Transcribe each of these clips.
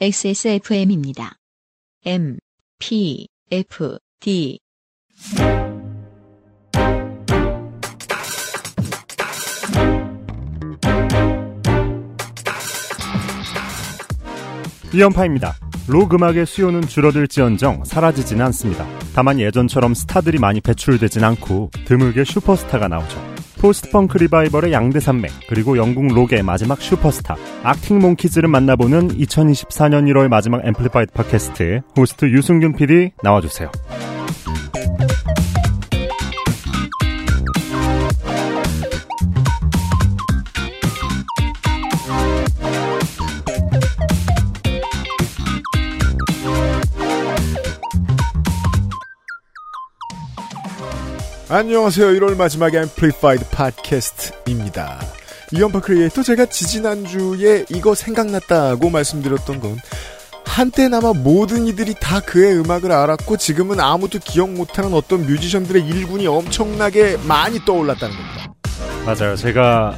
XSFM입니다. M, P, F, D. 이현파입니다. 록 음악의 수요는 줄어들지언정 사라지지는 않습니다. 다만 예전처럼 스타들이 많이 배출되진 않고 드물게 슈퍼스타가 나오죠. post-punk 리바이벌의 양대 산맥 그리고 영국 록의 마지막 슈퍼스타 Arctic Monkeys를 만나보는 2024년 1월 마지막 Amplified 팟캐스트 호스트 유승균 PD 나와주세요. 안녕하세요. 1월 마지막 Amplified 팟캐스트입니다. 이연파 크리에이터 제가 지지난주에 이거 생각났다고 말씀드렸던 건 한때나마 모든 이들이 다 그의 음악을 알았고 지금은 아무도 기억 못하는 어떤 뮤지션들의 일군이 엄청나게 많이 떠올랐다는 겁니다. 맞아요. 제가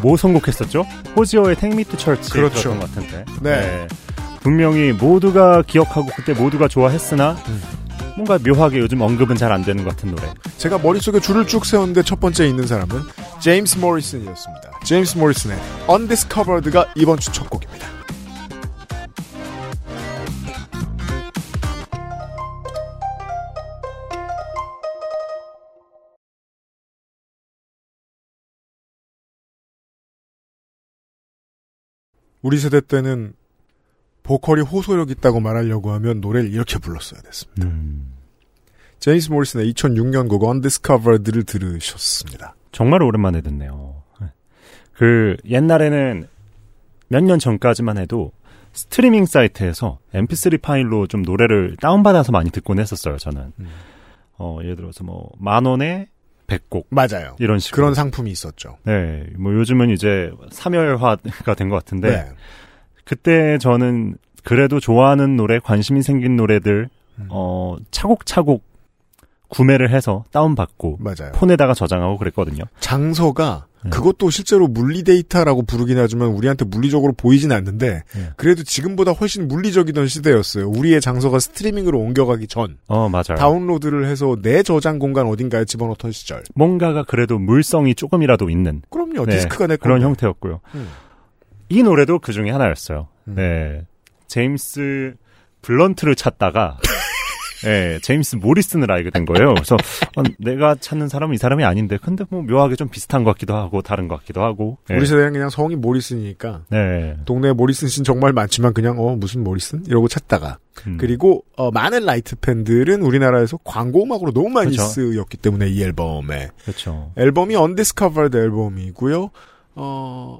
뭐 선곡했었죠? 호지어의 택미투 철치 그렇죠. 것 같은데. 네. 분명히 모두가 기억하고 그때 모두가 좋아했으나 음. 뭔가 묘하게 요즘 언급은 잘 안 되는 것 같은 노래. 제가 머릿속에 줄을 쭉 세웠는데 첫 번째 있는 사람은 제임스 모리슨이었습니다. 제임스 모리슨의 Undiscovered가 이번 주 첫 곡입니다. 우리 세대 때는 보컬이 호소력 있다고 말하려고 하면 노래를 이렇게 불렀어야 됐습니다. 음. 제임스 모리슨의 2006년 곡 Undiscovered를 들으셨습니다. 정말 오랜만에 듣네요. 그 옛날에는 몇 년 전까지만 해도 스트리밍 사이트에서 mp3 파일로 좀 노래를 다운받아서 많이 듣곤 했었어요, 저는. 음. 어, 예를 들어서 뭐, 만 원에 100곡. 맞아요. 이런 식으로. 그런 상품이 있었죠. 네, 뭐 요즘은 이제 사멸화가 된 것 같은데. 네. 그때 저는 그래도 좋아하는 노래, 관심이 생긴 노래들, 음. 어, 차곡차곡 구매를 해서 다운받고 맞아요. 폰에다가 저장하고 그랬거든요. 장소가 네. 그것도 실제로 물리 데이터라고 부르긴 하지만 우리한테 물리적으로 보이진 않는데 네. 그래도 지금보다 훨씬 물리적이던 시대였어요. 우리의 장소가 스트리밍으로 옮겨가기 전 어, 맞아요. 다운로드를 해서 내 저장 공간 어딘가에 집어넣던 시절. 뭔가가 그래도 물성이 조금이라도 있는 그럼요. 네, 디스크가 내 그런 건데. 형태였고요. 음. 이 노래도 그 중에 하나였어요. 음. 네. 제임스 블런트를 찾다가 네, 제임스 모리슨을 알게 된 거예요. 그래서 어, 내가 찾는 사람은 이 사람이 아닌데 근데 뭐 묘하게 좀 비슷한 것 같기도 하고 다른 것 같기도 하고. 네. 우리 세대는 그냥 성이 모리슨이니까 네. 동네에 모리슨 씨는 정말 많지만 그냥 어 무슨 모리슨 이러고 찾다가 음. 그리고 어, 많은 light 팬들은 우리나라에서 광고 음악으로 너무 많이 그렇죠. 쓰였기 때문에 이 앨범에 그렇죠. 앨범이 Undiscovered 앨범이고요. 어,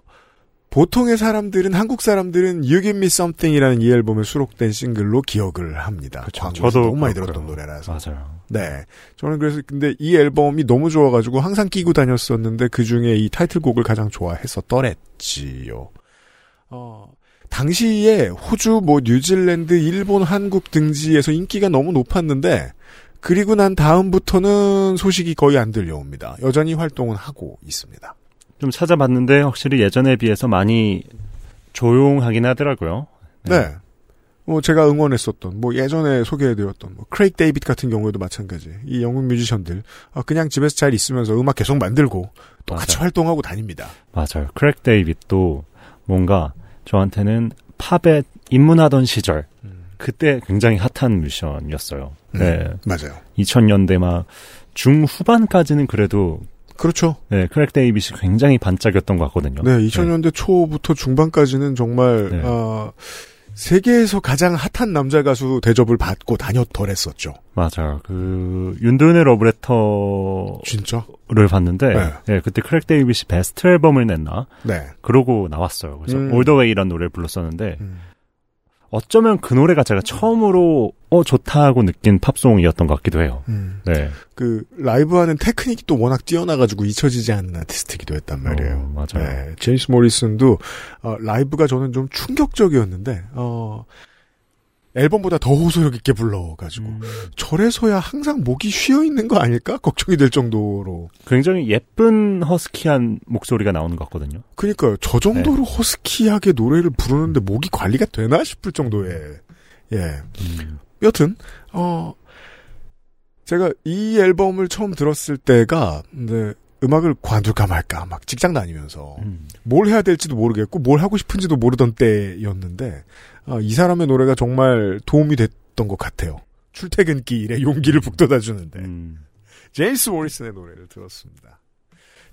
보통의 사람들은 한국 사람들은 You Give Me Something이라는 이 앨범에 수록된 싱글로 기억을 합니다. 그쵸. 저도 너무 많이. 들었던 노래라서. 맞아요. 네, 저는 그래서 근데 이 앨범이 너무 좋아가지고 항상 끼고 다녔었는데 그 중에 이 타이틀곡을 가장 좋아했었더랬지요. 어. 당시에 호주, 뭐 뉴질랜드, 일본, 한국 등지에서 인기가 너무 높았는데 그리고 난 다음부터는 소식이 거의 안 들려옵니다. 여전히 활동은 하고 있습니다. 좀 찾아봤는데 확실히 예전에 비해서 많이 조용하긴 하더라고요. 네. 뭐 제가 응원했었던 뭐 예전에 소개해드렸던 뭐 크레이그 데이빗 같은 경우에도 마찬가지. 이 영국 뮤지션들 아, 그냥 집에서 잘 있으면서 음악 계속 만들고 똑같이 맞아요. 활동하고 다닙니다. 맞아요. 크레이그 데이빗도 뭔가 저한테는 팝에 입문하던 시절 그때 굉장히 핫한 뮤지션이었어요. 네. 음, 맞아요. 2000년대 막 중후반까지는 그래도 그렇죠. 네, 크레이그 데이빗이 굉장히 반짝였던 것 같거든요. 네, 2000년대 초부터 중반까지는 정말 네. 아, 세계에서 가장 핫한 남자 가수 대접을 받고 다녔더랬었죠. 맞아요. 그 윤도현의 러브레터를 진짜? 봤는데 네. 네, 그때 크레이그 데이빗이 베스트 앨범을 냈나? 네. 그러고 나왔어요. 그래서 음. The Way라는 노래를 불렀었는데 음. 어쩌면 그 노래가 제가 처음으로 어 좋다고 느낀 팝송이었던 것 같기도 해요. 음. 네. 그 라이브하는 테크닉이 또 워낙 뛰어나가지고 잊혀지지 않는 아티스트이기도 했단 말이에요. 어, 맞아요. 네, 제임스 모리슨도 어, 라이브가 저는 좀 충격적이었는데 어, 앨범보다 더 호소력 있게 불러가지고 음. 저래서야 항상 목이 쉬어 있는 거 아닐까 걱정이 될 정도로. 굉장히 예쁜 허스키한 목소리가 나오는 것 같거든요. 그러니까요. 저 정도로 허스키하게 노래를 부르는데 목이 관리가 되나 싶을 정도의 예. 음. 여튼 어 제가 이 앨범을 처음 들었을 때가 이제 음악을 관둘까 말까 막 직장 다니면서 음. 뭘 해야 될지도 모르겠고 뭘 하고 싶은지도 모르던 때였는데 아, 이 사람의 노래가 정말 도움이 됐던 것 같아요. 출퇴근길에 용기를 북돋아 주는데 음. 제임스 모리슨의 노래를 들었습니다.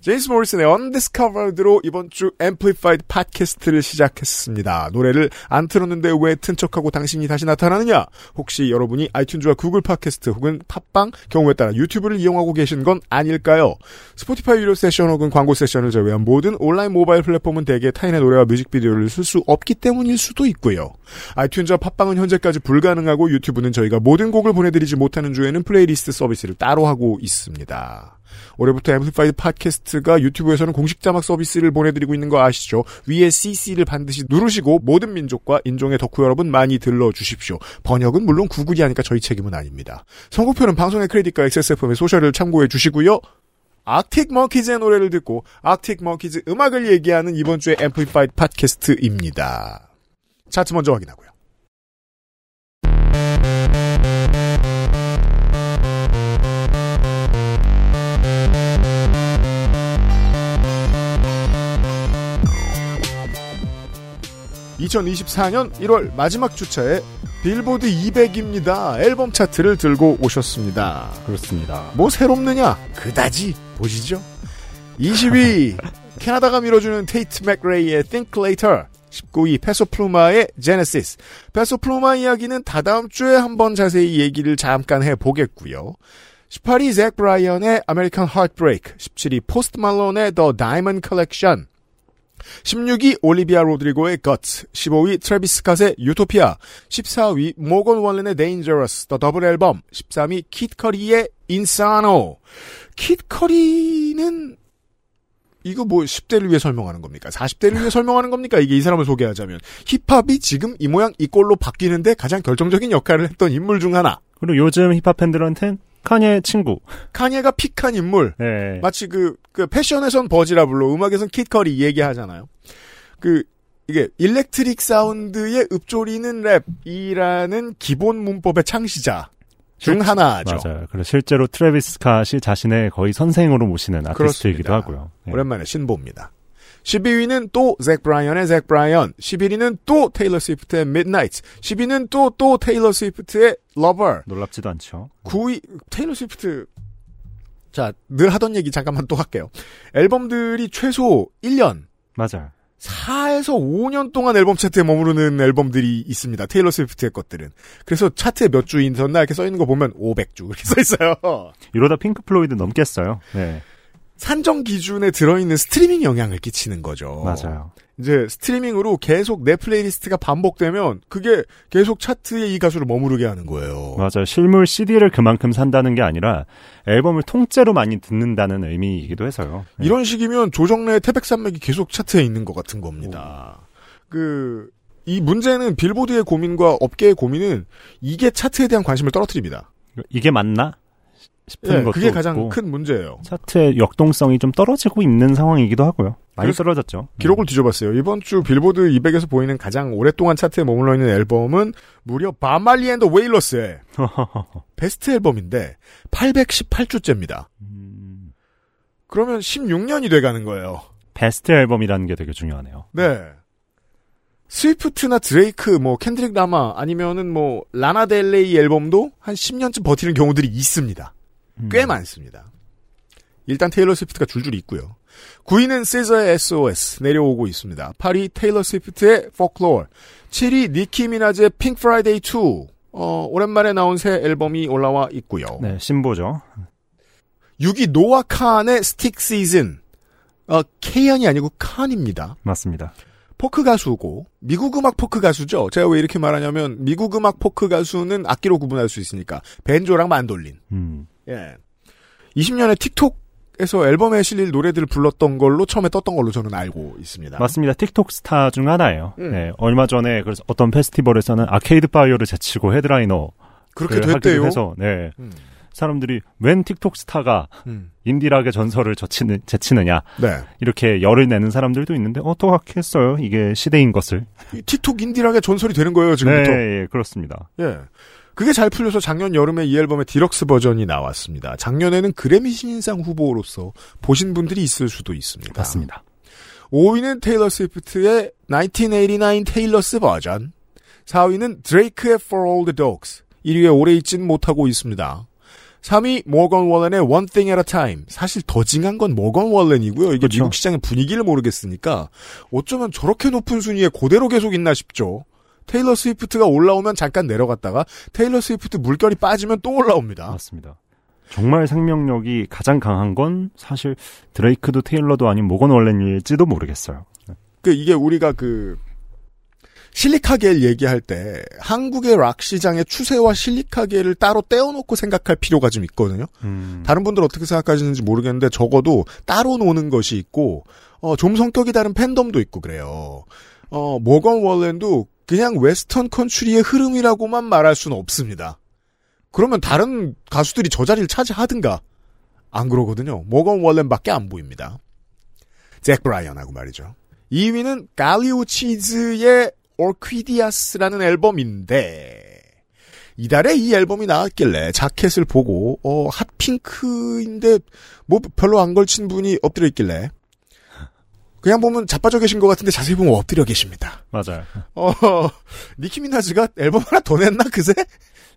제임스 모리슨의 Undiscovered로 이번 주 Amplified 팟캐스트를 시작했습니다. 노래를 안 틀었는데 왜 튼척하고 당신이 다시 나타나느냐? 혹시 여러분이 아이튠즈와 구글 팟캐스트 혹은 팟빵 경우에 따라 유튜브를 이용하고 계신 건 아닐까요? 스포티파이 유료 세션 혹은 광고 세션을 제외한 모든 온라인 모바일 플랫폼은 대개 타인의 노래와 뮤직비디오를 쓸 수 없기 때문일 수도 있고요. 아이튠즈와 팟빵은 현재까지 불가능하고 유튜브는 저희가 모든 곡을 보내드리지 못하는 주에는 플레이리스트 서비스를 따로 하고 있습니다. 올해부터 Amplified 팟캐스트가 유튜브에서는 공식 자막 서비스를 보내드리고 있는 거 아시죠? 위에 CC를 반드시 누르시고 모든 민족과 인종의 덕후 여러분 많이 들러주십시오. 번역은 물론 구글이 하니까 저희 책임은 아닙니다. 선곡표는 방송의 크레딧과 XSFM의 소셜을 참고해 주시고요. 아틱 먼키즈의 노래를 듣고 아틱 먼키즈 음악을 얘기하는 이번 주의 Amplified 팟캐스트입니다. 차트 먼저 확인하고요. 2024년 1월 마지막 주차에 빌보드 200입니다. 앨범 차트를 들고 오셨습니다. 그렇습니다. 뭐 새롭느냐? 그다지 보시죠. 20위 캐나다가 밀어주는 테이트 맥레이의 Think Later 19위 페소 플루마의 Genesis 페소 플루마 이야기는 다다음 주에 한번 자세히 얘기를 잠깐 해보겠고요. 18위 잭 브라이언의 American Heartbreak 17위 포스트 말론의 The Diamond Collection 16위 올리비아 로드리고의 Guts, 15위 트래비스 스캇의 유토피아, 14위 모건 월렌의 Dangerous, The Double Album, 13위 킷 커디의 Insano. 킷 커디는 이거 뭐 10대를 위해 설명하는 겁니까? 40대를 위해 설명하는 겁니까? 이게 이 사람을 소개하자면 힙합이 지금 이 모양 이 꼴로 바뀌는데 가장 결정적인 역할을 했던 인물 중 하나. 그리고 요즘 힙합 팬들한텐 카니예의 친구. 카니예가 픽한 인물. 네. 마치 그, 그 패션에선 버질 아블로 음악에선 킷 커디 얘기하잖아요. 그 이게 electric 사운드의 읊조리는 랩이라는 기본 문법의 창시자 중 하나죠. 맞아요. 그리고 실제로 트래비스 스캇이 자신의 거의 선생으로 모시는 아티스트이기도. 하고요. 네. 오랜만에 신보입니다. 12위는 또 잭 브라이언의 잭 브라이언, 11위는 또 테일러 스위프트의 Midnight, 10위는 또 또 테일러 스위프트의 Lover, 놀랍지도 않죠. 9위 테일러 스위프트 자, 늘 하던 얘기 잠깐만 또 할게요. 앨범들이 최소 1년, 맞아요. 4에서 5년 동안 앨범 차트에 머무르는 앨범들이 있습니다. 테일러 스위프트의 것들은. 그래서 차트에 몇 주 있었나 이렇게 써 있는 거 보면 500주 이렇게 써 있어요. 이러다 핑크 플로이드 넘겠어요. 네. 산정 기준에 들어있는 스트리밍 영향을 끼치는 거죠. 맞아요. 이제 스트리밍으로 계속 내 플레이리스트가 반복되면 그게 계속 차트에 이 가수를 머무르게 하는 거예요. 맞아요. 실물 CD를 그만큼 산다는 게 아니라 앨범을 통째로 많이 듣는다는 의미이기도 해서요. 네. 이런 식이면 조정래의 태백산맥이 계속 차트에 있는 것 같은 겁니다. 그, 이 문제는 빌보드의 고민과 업계의 고민은 이게 차트에 대한 관심을 떨어뜨립니다. 이게 맞나 싶은 예, 것도 그게 가장 있고 큰 문제예요. 차트의 역동성이 좀 떨어지고 있는 상황이기도 하고요. 많이 떨어졌죠. 기록을 뒤져봤어요. 이번 주 빌보드 200에서 보이는 가장 오랫동안 차트에 머물러 있는 앨범은 무려 밥 말리 앤 더 웨일러스의 베스트 앨범인데 818주째입니다. 음, 그러면 16년이 돼가는 거예요. 베스트 앨범이라는 게 되게 중요하네요. 네. 스위프트나 드레이크, 뭐 켄드릭 라마 아니면은 뭐 라나 델레이 앨범도 한 10년쯤 버티는 경우들이 있습니다. 음. 꽤 많습니다. 일단 테일러 스위프트가 줄줄이 있고요. 9위는 시저의 SOS 내려오고 있습니다. 8위 테일러 스위프트의 Folklore, 7위 니키 미나즈의 Pink Friday 2. 어, 오랜만에 나온 새 앨범이 올라와 있고요. 네, 신보죠. 6위 노아 칸의 Stick Season. 어, 케이안이 아니고 칸입니다. 맞습니다. 포크 가수고 미국 음악 포크 가수죠. 제가 왜 이렇게 말하냐면 미국 음악 포크 가수는 악기로 구분할 수 있으니까 밴조랑 만돌린. 음, 예. 20년에 틱톡 틱톡에서 앨범에 실릴 노래들을 불렀던 걸로 처음에 떴던 걸로 저는 알고 있습니다. 맞습니다. 틱톡 스타 중 하나예요. 음. 네, 얼마 전에 그래서 어떤 페스티벌에서는 아케이드 파이어를 제치고 헤드라이너 그렇게 됐대요. 해서 네, 음. 사람들이 웬 틱톡 스타가 음. 인디락의 전설을 젖히는, 제치느냐 네. 이렇게 열을 내는 사람들도 있는데 어떡하겠어요? 이게 시대인 것을. 이 틱톡 인디락의 전설이 되는 거예요, 지금부터. 네, 예, 그렇습니다. 예. 그게 잘 풀려서 작년 여름에 이 앨범의 디럭스 버전이 나왔습니다. 작년에는 그래미 신인상 후보로서 보신 분들이 있을 수도 있습니다. 맞습니다. 5위는 테일러 스위프트의 1989 Taylor's Version. 4위는 드레이크의 For All the Dogs. 1위에 오래 있진 못하고 있습니다. 3위 모건 월렌의 One Thing at a Time. 사실 더 징한 건 모건 월렌이고요. 이게 그렇죠. 미국 시장의 분위기를 모르겠으니까 어쩌면 저렇게 높은 순위에 그대로 계속 있나 싶죠. 테일러 스위프트가 올라오면 잠깐 내려갔다가 테일러 스위프트 물결이 빠지면 또 올라옵니다. 맞습니다. 정말 생명력이 가장 강한 건 사실 드레이크도 테일러도 아닌 모건 월렌일지도 모르겠어요. 그 이게 우리가 그 실리카겔 얘기할 때 한국의 락 시장의 추세와 실리카겔을 따로 떼어놓고 생각할 필요가 좀 있거든요. 음, 다른 분들 어떻게 생각하시는지 모르겠는데 적어도 따로 노는 것이 있고 어, 좀 성격이 다른 팬덤도 있고 그래요. 어, 모건 월렌도 그냥 웨스턴 컨츄리의 흐름이라고만 말할 수는 없습니다. 그러면 다른 가수들이 저 자리를 차지하든가 안 그러거든요. 모건 월렌밖에 안 보입니다. 잭 브라이언하고 말이죠. 2위는 갈리오 치즈의 오퀴디아스라는 앨범인데 이달에 이 앨범이 나왔길래 자켓을 보고 어 핫핑크인데 뭐 별로 안 걸친 분이 엎드려 있길래 그냥 보면 자빠져 계신 것 같은데 자세히 보면 엎드려 계십니다. 맞아요. 어 니키 미나즈가 앨범 하나 더 냈나 그새?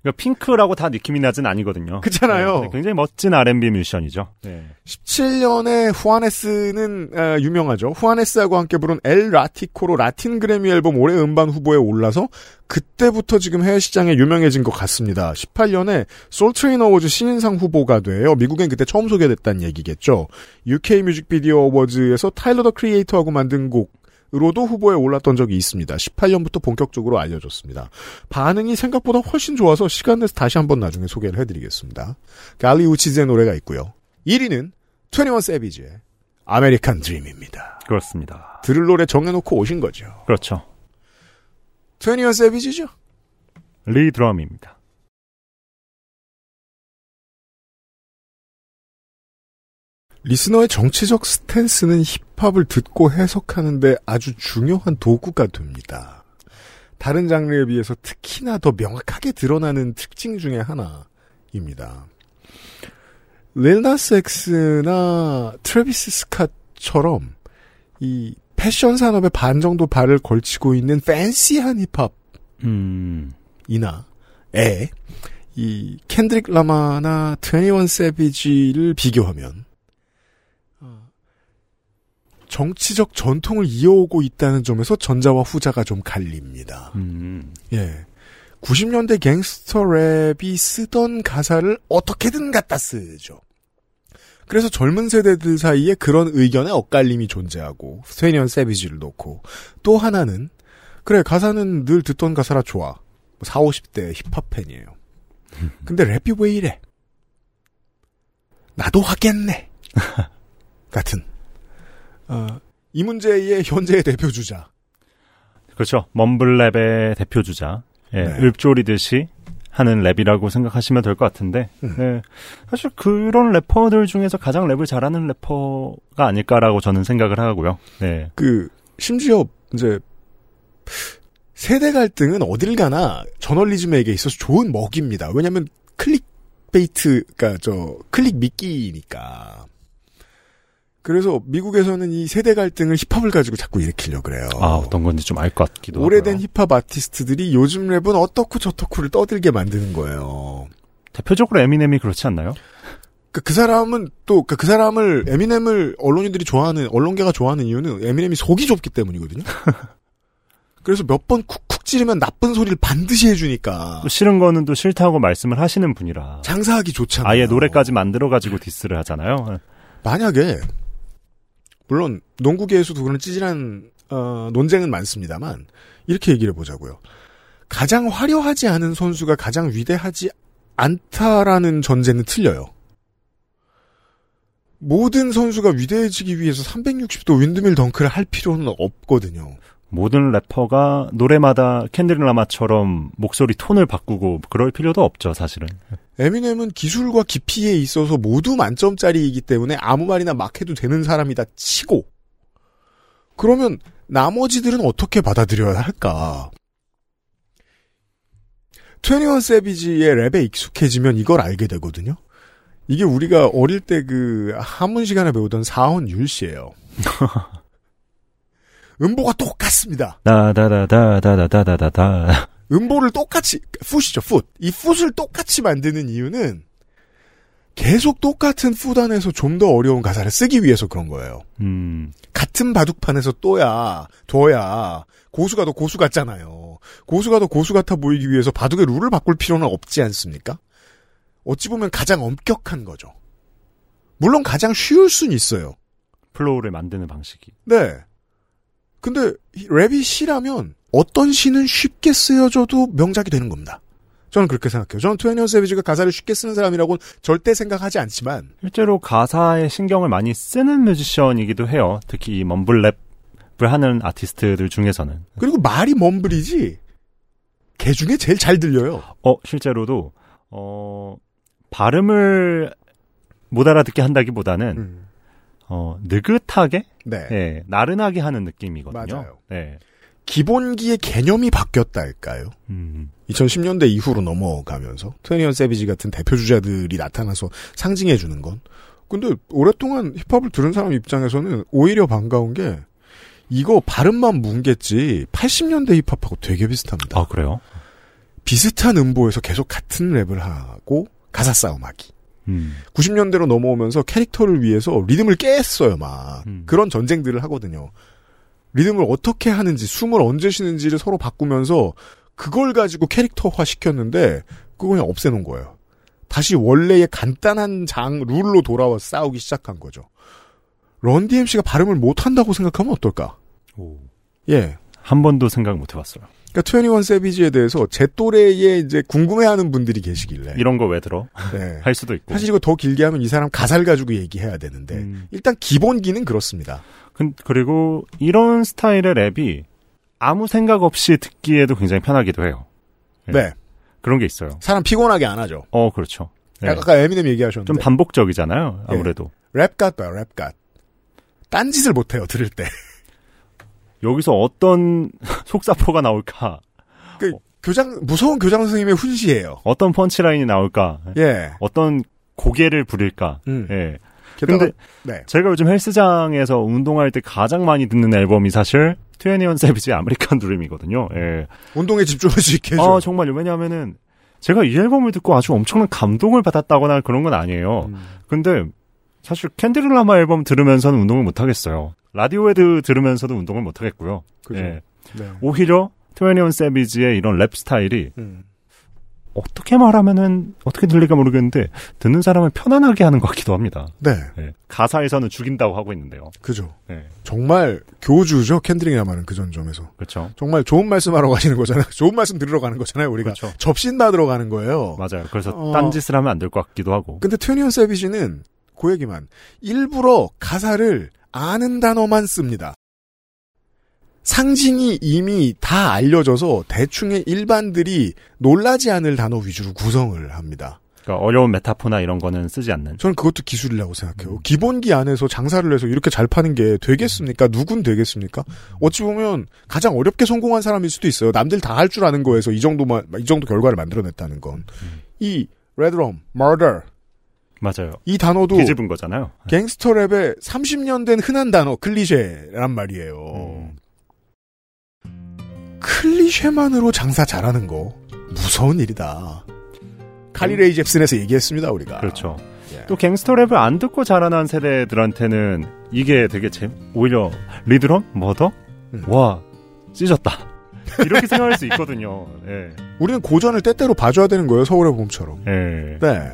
그러니까 핑크라고 다 느낌이 나진 아니거든요. 그렇잖아요. 네, 굉장히 멋진 R&B 뮤지션이죠. 네. 17년에 후아네스는 어, 유명하죠. 후아네스하고 함께 부른 El Ratico로 라틴 그래미 앨범 올해 음반 후보에 올라서 그때부터 지금 해외 시장에 유명해진 것 같습니다. 18년에 소울 트레인 어워즈 신인상 후보가 돼요. 미국엔 그때 처음 소개됐다는 얘기겠죠. UK 뮤직비디오 어워즈에서 타일러 더 크리에이터하고 만든 곡으 로도 후보에 올랐던 적이 있습니다. 18년부터 본격적으로 알려졌습니다. 반응이 생각보다 훨씬 좋아서 시간 내서 다시 한번 나중에 소개를 해드리겠습니다. 칼리 우치스의 노래가 있고요. 1위는 21 새비지의 아메리칸 드림입니다. 그렇습니다. 들을 노래 정해놓고 오신 거죠. 그렇죠. 21 새비지죠? redrum입니다. 리스너의 정치적 stance는 힙합을 듣고 해석하는데 아주 중요한 도구가 됩니다. 다른 장르에 비해서 특히나 더 명확하게 드러나는 특징 중에 하나입니다. 릴 나스 엑스나 트래비스 스캇처럼 이 패션 산업에 반 정도 발을 걸치고 있는 팬시한 힙합 음, 이나 에, 이 켄드릭 라마나 21 새비지를 비교하면 어, 정치적 전통을 이어오고 있다는 점에서 전자와 후자가 좀 갈립니다. 음, 예. 90년대 갱스터 랩이 쓰던 가사를 어떻게든 갖다 쓰죠. 그래서 젊은 세대들 사이에 그런 의견의 엇갈림이 존재하고, 트웨니원 새비지를 놓고, 또 하나는, 그래, 가사는 늘 듣던 가사라 좋아. 4, 50대 힙합 팬이에요. 근데 랩이 왜 이래? 나도 하겠네. 같은. 어, 이 문제의 현재의 대표 주자. 그렇죠. mumble rap의 대표 주자. 예, 네. 읊조리듯이 하는 랩이라고 생각하시면 될 것 같은데, 음. 네. 사실 그런 래퍼들 중에서 가장 랩을 잘하는 래퍼가 아닐까라고 저는 생각을 하고요. 네. 그 심지어 이제 세대 갈등은 어딜 가나 저널리즘에게 있어서 좋은 먹입니다. 왜냐하면 clickbait가 저 클릭 미끼니까. 그래서 미국에서는 이 세대 갈등을 힙합을 가지고 자꾸 일으키려 그래요. 아, 어떤 건지 좀 알 것 같기도 오래된 하고요. 힙합 아티스트들이 요즘 랩은 어떻고 저떻고를 떠들게 만드는 거예요. 대표적으로 에미넴이 그렇지 않나요? 그, 그 사람은 또, 그, 그 사람을, 에미넴을 언론인들이 좋아하는, 언론계가 좋아하는 이유는 에미넴이 속이 좁기 때문이거든요. 그래서 몇 번 쿡쿡 찌르면 나쁜 소리를 반드시 해주니까. 또 싫은 거는 또 싫다고 말씀을 하시는 분이라. 장사하기 좋잖아요. 아예 노래까지 만들어가지고 디스를 하잖아요. 만약에, 물론, 농구계에서도 그런 찌질한, 어, 논쟁은 많습니다만, 이렇게 얘기를 해보자고요. 가장 화려하지 않은 선수가 가장 위대하지 않다라는 전제는 틀려요. 모든 선수가 위대해지기 위해서 360도 윈드밀 덩크를 할 필요는 없거든요. 모든 래퍼가 노래마다 캔드릭 라마처럼 목소리 톤을 바꾸고 그럴 필요도 없죠, 사실은. 에미넴은 기술과 깊이에 있어서 모두 만점짜리이기 때문에 아무 말이나 막 해도 되는 사람이다 치고 그러면 나머지들은 어떻게 받아들여야 할까? 21 세비지의 랩에 익숙해지면 이걸 알게 되거든요. 이게 우리가 어릴 때 그 한문 시간에 배우던 사언율시예요. 음보가 똑같습니다. 다다다다다다다다다. 음보를 똑같이 foot이죠 foot. 이 foot을 똑같이 만드는 이유는 계속 똑같은 foot 안에서 좀 더 어려운 가사를 쓰기 위해서 그런 거예요. 음, 같은 바둑판에서 또야 둬야 고수가 더 고수 같잖아요. 고수가 더 고수 같아 보이기 위해서 바둑의 룰을 바꿀 필요는 없지 않습니까? 어찌 보면 가장 엄격한 거죠. 물론 가장 쉬울 순 있어요. flow를 만드는 방식이. 네. 근데 이 랩이 시라면 어떤 시는 쉽게 쓰여져도 명작이 되는 겁니다. 저는 그렇게 생각해요. 저는 트웨니원 새비지가 가사를 쉽게 쓰는 사람이라고는 절대 생각하지 않지만 실제로 가사에 신경을 많이 쓰는 뮤지션이기도 해요. 특히 이 mumble rap을 하는 아티스트들 중에서는. 그리고 말이 mumble이지 개 중에 제일 잘 들려요. 어, 실제로도, 어, 발음을 못 알아듣게 한다기보다는, 음. 어, 느긋하게? 네. 예, 나른하게 하는 느낌이거든요. 맞아요. 네. 기본기의 개념이 바뀌었달까요? 음, 2010년대 이후로 넘어가면서 트웨니언 세비지 같은 대표 주자들이 나타나서 상징해 주는 건 근데 오랫동안 힙합을 들은 사람 입장에서는 오히려 반가운 게 이거 발음만 뭉겠지 80년대 힙합하고 되게 비슷합니다. 아, 그래요? 비슷한 음보에서 계속 같은 랩을 하고 가사 싸움하기. 음, 90년대로 넘어오면서 캐릭터를 위해서 리듬을 깼어요, 막. 음. 그런 전쟁들을 하거든요. 리듬을 어떻게 하는지, 숨을 언제 쉬는지를 서로 바꾸면서 그걸 가지고 캐릭터화 시켰는데, 그거 그냥 없애놓은 거예요. 다시 원래의 간단한 장, 룰로 돌아와 싸우기 시작한 거죠. 런 DMC가 발음을 못한다고 생각하면 어떨까? 오. 예. 한 번도 생각 못 해봤어요. 그러니까 21 세비지에 대해서 제 또래에 이제 궁금해하는 분들이 계시길래. 이런 거 왜 들어? 네. 할 수도 있고. 사실 이거 더 길게 하면 이 사람 가사를 가지고 얘기해야 되는데 음. 일단 기본기는 그렇습니다. 그, 그리고 이런 스타일의 랩이 아무 생각 없이 듣기에도 굉장히 편하기도 해요. 네. 네. 그런 게 있어요. 사람 피곤하게 안 하죠. 어, 그렇죠. 네. 아까 에미넴 얘기하셨는데 좀 반복적이잖아요. 예. 아무래도. 랩 같아요. 랩 같. 딴 짓을 못 해요. 들을 때. 여기서 어떤 속사포가 나올까? 그 교장 무서운 교장 선생님의 훈시예요. 어떤 punchline이 나올까? 예. 어떤 곡예를 부릴까? 음. 예. 게다가 근데 네. 제가 요즘 헬스장에서 운동할 때 가장 많이 듣는 앨범이 사실 트웨니원 새비지 아메리칸 드림이거든요. 예. 운동에 집중할 수 있게 해줘. 아, 정말요. 왜냐하면은 제가 이 앨범을 듣고 아주 엄청난 감동을 받았다거나 그런 건 아니에요. 음. 근데 사실 켄드릭 라마 앨범 들으면서는 운동을 못 하겠어요. 라디오헤드 들으면서도 운동을 못 하겠고요. 그죠. 예. 네. 오히려 트웨니원 새비지의 이런 랩 스타일이 음. 어떻게 말하면은 어떻게 들릴까 모르겠는데 듣는 사람을 편안하게 하는 것 같기도 합니다. 네. 예. 가사에서는 죽인다고 하고 있는데요. 그죠. 예. 정말 교주죠. 라마는 그런 점에서. 그렇죠. 정말 좋은 말씀하러 가시는 거잖아요. 좋은 말씀 들으러 가는 거잖아요. 우리가 그렇죠. 접신 받으러 가는 거예요. 맞아요. 그래서 어. 딴짓을 하면 안 될 것 같기도 하고. 근데 트웨니원 새비지는 그 얘기만 일부러 가사를 아는 단어만 씁니다. 상징이 이미 다 알려져서 대충의 일반들이 놀라지 않을 단어 위주로 구성을 합니다. 그러니까 어려운 메타포나 이런 거는 쓰지 않는. 저는 그것도 기술이라고 생각해요. 기본기 안에서 장사를 해서 이렇게 잘 파는 게 되겠습니까? 누군 되겠습니까? 어찌 보면 가장 어렵게 성공한 사람일 수도 있어요. 남들 다 할 줄 아는 거에서 이 정도만 이 정도 결과를 만들어냈다는 건. 이 레드럼, murder 맞아요. 이 단어도 뒤집은 거잖아요. 갱스터 랩의 30년 된 흔한 단어 클리셰란 말이에요. 음. 클리셰만으로 장사 잘하는 거 무서운 일이다. 칼리 레이 젭슨에서 얘기했습니다 우리가. 그렇죠. 예. 또 갱스터 랩을 안 듣고 자라난 세대들한테는 이게 되게 재, 오히려 redrum? murder? 음. 와, 찢었다. 이렇게 생각할 수 있거든요. 예. 우리는 고전을 때때로 봐줘야 되는 거예요 서울의 봄처럼. 예. 네.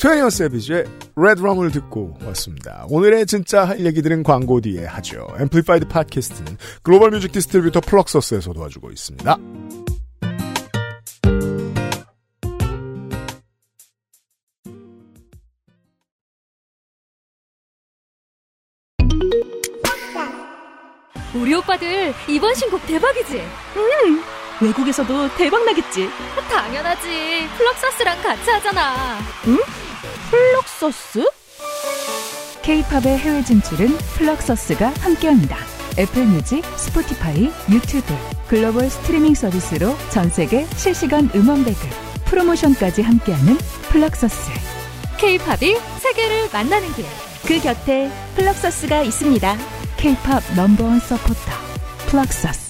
트웨니원 새비지의 redrum을 듣고 왔습니다. 오늘의 진짜 할 얘기들은 광고 뒤에 하죠. Amplified 팟캐스트는 global music distributor 플럭서스에서 도와주고 있습니다. 우리 오빠들 이번 신곡 대박이지? 응! 외국에서도 대박 나겠지? 당연하지. 플럭서스랑 같이 하잖아. 응? 플럭서스? K-팝의 해외 진출은 플럭서스가 함께합니다. 애플 뮤직, 스포티파이, 유튜브, 글로벌 스트리밍 서비스로 전 세계 실시간 음원 배급, 프로모션까지 함께하는 플럭서스. K-팝이 세계를 만나는 길. 그 곁에 플럭서스가 있습니다. K-팝 넘버원 서포터 플럭서스.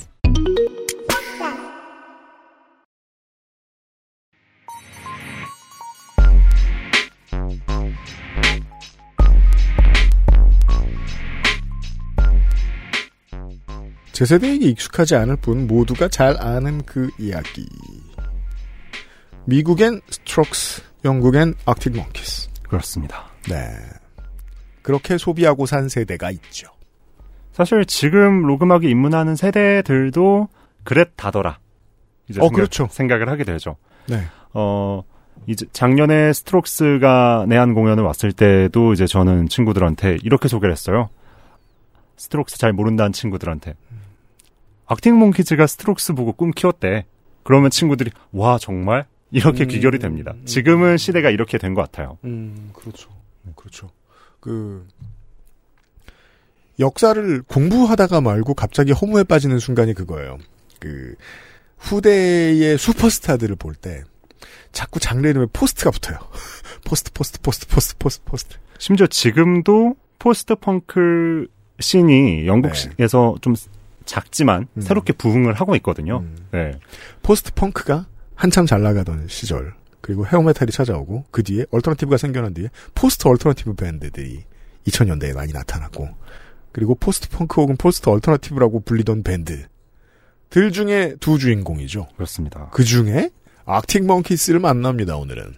제 세대에게 익숙하지 않을 뿐 모두가 잘 아는 그 이야기. 미국엔 스트록스, 영국엔 아크틱 몽키스. 그렇습니다. 네. 그렇게 소비하고 산 세대가 있죠. 사실 지금 록 음악에 입문하는 세대들도 그랬다더라. 이제 어, 생각, 그렇죠. 생각을 하게 되죠. 네. 어, 이제 작년에 스트록스가 내한 공연을 왔을 때도 이제 저는 친구들한테 이렇게 소개를 했어요. 스트록스 잘 모른다는 친구들한테. 아크틱 몽키즈가 스트록스 보고 꿈 키웠대. 그러면 친구들이 와 정말 이렇게 음, 귀결이 됩니다. 음. 지금은 시대가 이렇게 된 것 같아요. 음, 그렇죠. 그렇죠. 그, 역사를 공부하다가 말고 갑자기 허무에 빠지는 순간이 그거예요. 그, 후대의 슈퍼스타들을 볼 때, 자꾸 장르 이름에 post가 붙어요. post, post, post, post, post, post. 심지어 지금도 post punk scene이 영국에서 좀 작지만 네. 음. 새롭게 부흥을 하고 있거든요. 음. 네. post punk가 한참 잘 나가던 시절, 그리고 hair metal이 찾아오고, 그 뒤에 alternative가 생겨난 뒤에 post alternative 밴드들이 2000년대에 많이 나타났고, 그리고 post punk 혹은 post alternative라고 불리던 밴드들 중에 두 주인공이죠. 그렇습니다. 그 중에 Arctic Monkeys를 만납니다, 오늘은.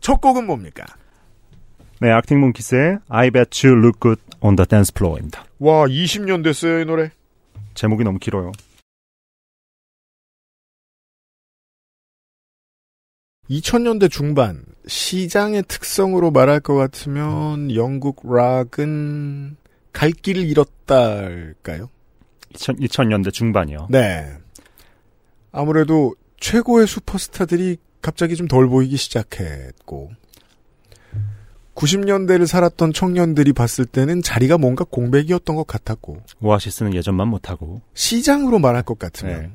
첫 곡은 뭡니까? 네, Arctic Monkeys의 I Bet You Look Good on the Dance Floor입니다. 와, 20년 됐어요, 이 노래. 제목이 너무 길어요. 2000년대 중반 시장의 특성으로 말할 것 같으면 영국 락은 갈 길을 잃었다할까요? 2000, 2000년대 중반이요. 네. 아무래도 최고의 슈퍼스타들이 갑자기 좀 덜 보이기 시작했고 90년대를 살았던 청년들이 봤을 때는 자리가 뭔가 공백이었던 것 같았고 오아시스는 예전만 못하고. 시장으로 말할 것 같으면 네.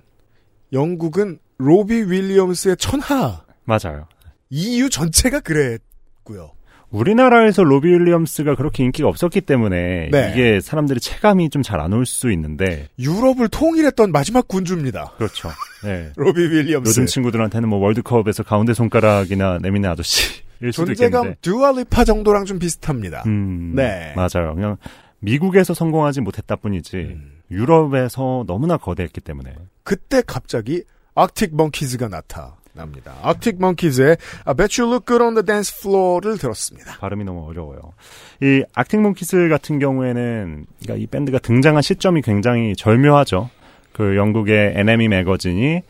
영국은 로비 윌리엄스의 천하 맞아요. EU 전체가 그랬고요. 우리나라에서 로비 윌리엄스가 그렇게 인기가 없었기 때문에 네. 이게 사람들이 체감이 좀 잘 안 올 수 있는데 유럽을 통일했던 마지막 군주입니다. 그렇죠. 네. 로비 윌리엄스. 요즘 친구들한테는 뭐 월드컵에서 가운데 손가락이나 내미는 아저씨일 수도 존재감 있겠는데. Dua Lipa 정도랑 좀 비슷합니다. 음, 네. 맞아요. 그냥 미국에서 성공하지 못했다 뿐이지 음. 유럽에서 너무나 거대했기 때문에 그때 갑자기 Arctic Monkeys가 나타납니다. Arctic Monkeys의 I Bet You Look Good on the Dance Floor를 들었습니다. 발음이 너무 어려워요. 이 Arctic Monkeys 같은 경우에는 그러니까 이 밴드가 등장한 시점이 굉장히 절묘하죠. 그 영국의 NME 매거진이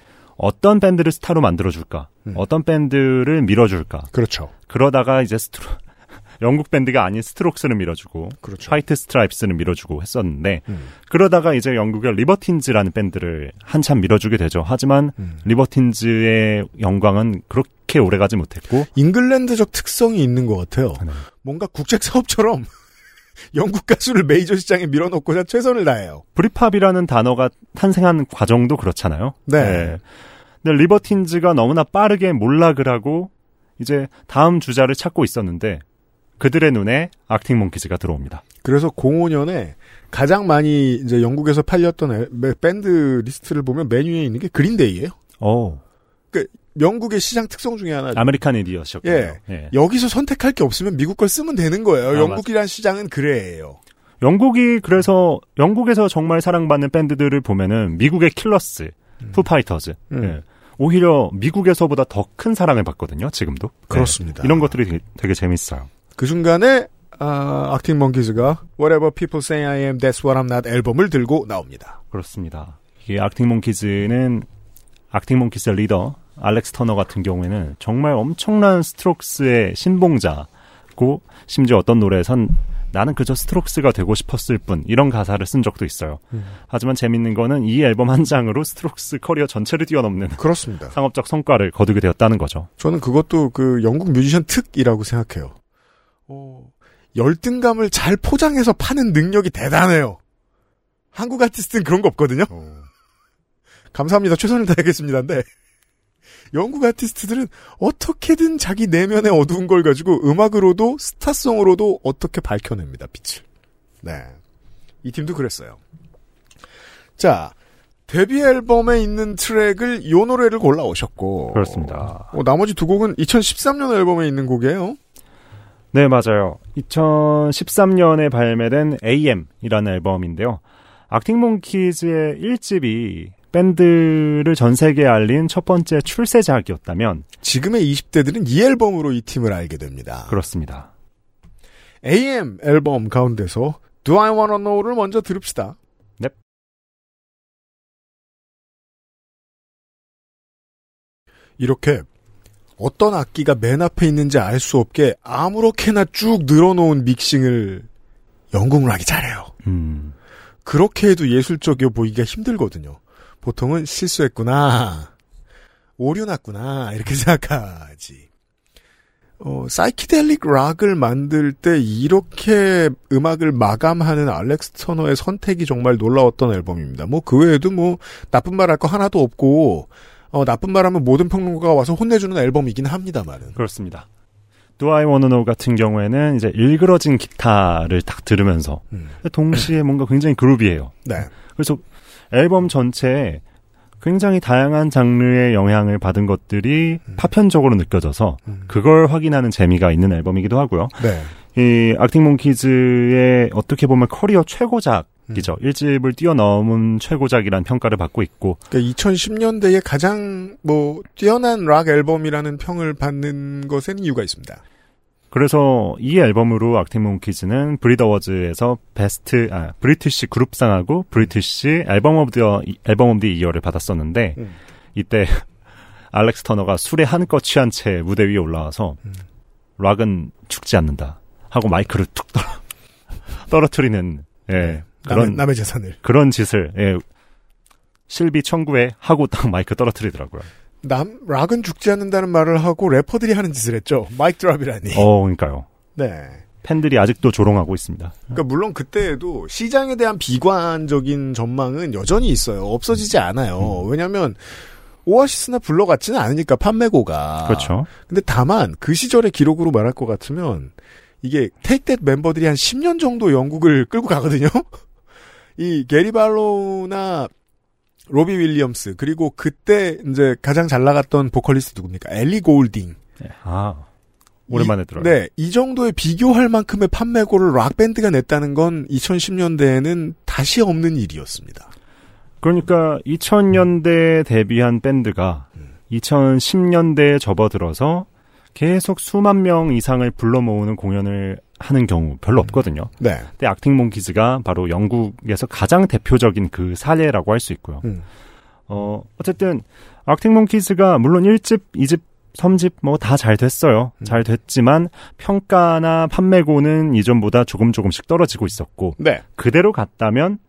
어떤 밴드를 스타로 만들어줄까, 음. 어떤 밴드를 밀어줄까. 그렇죠. 그러다가 이제 스트로 영국 밴드가 아닌 Strokes를 밀어주고 그렇죠. White Stripes를 밀어주고 했었는데 음. 그러다가 이제 영국의 Libertines라는 밴드를 한참 밀어주게 되죠. 하지만 음. Libertines의 영광은 그렇게 오래가지 못했고 잉글랜드적 특성이 있는 것 같아요. 네. 뭔가 국책 사업처럼 영국 가수를 메이저 시장에 밀어넣고자 최선을 다해요. Britpop이라는 단어가 탄생한 과정도 그렇잖아요. 네. 근데 Libertines가 너무나 빠르게 몰락을 하고 이제 다음 주자를 찾고 있었는데 그들의 눈에 Arctic Monkeys가 들어옵니다. 그래서 05년에 가장 많이 이제 영국에서 팔렸던 밴드 리스트를 보면 맨 위에 있는 게 Green Day예요. 오, 영국의 시장 특성 중에 하나죠. American Idiot이었군요. 예. 예. 여기서 선택할 게 없으면 미국 걸 쓰면 되는 거예요. 아, 영국이란 시장은 그래요. 영국이 그래서 영국에서 정말 사랑받는 밴드들을 보면은 미국의 Killers, Foo Fighters, 음. 예. 오히려 미국에서보다 더 큰 사랑을 받거든요. 지금도 네. 그렇습니다. 이런 것들이 되게, 되게 재밌어요. 그 순간에 아, Arctic Monkeys가 Whatever People Say I Am That's What I'm Not 앨범을 들고 나옵니다. 그렇습니다. 이게 Arctic Monkeys는 Arctic Monkeys의 리더 알렉스 터너 같은 경우에는 정말 엄청난 Strokes의 신봉자고 심지어 어떤 노래에선 나는 그저 Strokes가 되고 싶었을 뿐 이런 가사를 쓴 적도 있어요. 음. 하지만 재밌는 거는 이 앨범 한 장으로 Strokes 커리어 전체를 뛰어넘는 그렇습니다. 상업적 성과를 거두게 되었다는 거죠. 저는 그것도 그 영국 뮤지션 특이라고 생각해요. 어, 열등감을 잘 포장해서 파는 능력이 대단해요. 한국 아티스트는 그런 거 없거든요. 감사합니다. 최선을 다하겠습니다인데 영국 아티스트들은 어떻게든 자기 내면의 어두운 걸 가지고 음악으로도 스타성으로도 어떻게 밝혀냅니다. 빛을. 네. 이 팀도 그랬어요. 자, 데뷔 앨범에 있는 트랙을 요 노래를 골라오셨고 그렇습니다. 어, 나머지 두 곡은 2013년 앨범에 있는 곡이에요. 네, 맞아요. 2013년에 발매된 AM이라는 앨범인데요. 악팅몽키즈의 1집이 밴드를 전 세계에 알린 첫 번째 출세작이었다면 지금의 20대들은 이 앨범으로 이 팀을 알게 됩니다. 그렇습니다. AM 앨범 가운데서 Do I Wanna Know를 먼저 들읍시다. 넵. 이렇게 어떤 악기가 맨 앞에 있는지 알 수 없게 아무렇게나 쭉 늘어놓은 믹싱을 영국 락이 잘해요. 음, 그렇게 해도 예술적이어 보이기가 힘들거든요. 보통은 실수했구나. 오류 났구나. 이렇게 생각하지. 어, 사이키델릭 락을 만들 때 이렇게 음악을 마감하는 알렉스 터너의 선택이 정말 놀라웠던 앨범입니다. 뭐 그 외에도 뭐 나쁜 말 할 거 하나도 없고 어, 나쁜 말 하면 모든 평론가가 와서 혼내주는 앨범이긴 합니다만은. 그렇습니다. Do I Wanna Know 같은 경우에는 이제 일그러진 기타를 딱 들으면서 음. 동시에 뭔가 굉장히 groovy해요. 네. 그래서 앨범 전체에 굉장히 다양한 장르의 영향을 받은 것들이 파편적으로 느껴져서 음. 그걸 확인하는 재미가 있는 앨범이기도 하고요. 네. 이 Arctic Monkeys의 어떻게 보면 커리어 최고작이죠. 음. 1집을 뛰어넘은 최고작이란 평가를 받고 있고 그러니까 2010년대에 가장 뭐 뛰어난 락 앨범이라는 평을 받는 것에는 이유가 있습니다. 그래서 이 앨범으로 악팅몽키즈는 브리더워즈에서 베스트 아 브리티시 그룹상하고 브리티시 앨범 오브 더 앨범 오브 더 이어를 받았었는데 음. 이때 알렉스 터너가 술에 한껏 취한 채 무대 위에 올라와서 음. 락은 죽지 않는다 하고 마이크를 툭 떨어, 떨어뜨리는 예 남의, 그런 남의 재산을. 그런 짓을 예 실비 청구에 하고 딱 마이크 떨어뜨리더라고요. 남 락은 죽지 않는다는 말을 하고 래퍼들이 하는 짓을 했죠. 마이크 드랍이라니. 어 그러니까요. 네. 팬들이 아직도 조롱하고 있습니다. 그러니까 물론 그때에도 시장에 대한 비관적인 전망은 여전히 있어요. 없어지지 않아요. 왜냐하면 오아시스나 불러 같지는 않으니까 판매고가. 그렇죠. 근데 다만 그 시절의 기록으로 말할 것 같으면 이게 테이크 댓 멤버들이 한 10년 정도 영국을 끌고 가거든요. 이 게리 발로나 로비 윌리엄스 그리고 그때 이제 가장 잘 나갔던 보컬리스트 누굽니까? 엘리 골딩. 아 오랜만에 들어요. 네, 이 정도의 비교할 만큼의 판매고를 락 밴드가 냈다는 건 2010년대에는 다시 없는 일이었습니다. 그러니까 2000년대에 데뷔한 밴드가 2010년대에 접어들어서 계속 수만 명 이상을 불러 모으는 공연을 하는 경우 별로 없거든요. 네. 근데 악팅 몽키즈가 바로 영국에서 가장 대표적인 그 사례라고 할 수 있고요. 음. 어, 어쨌든 악팅 몽키즈가 물론 1집, 2집, 3집 뭐 다 잘 됐어요. 음. 잘 됐지만 평가나 판매고는 이전보다 조금 조금씩 떨어지고 있었고 네. 그대로 갔다면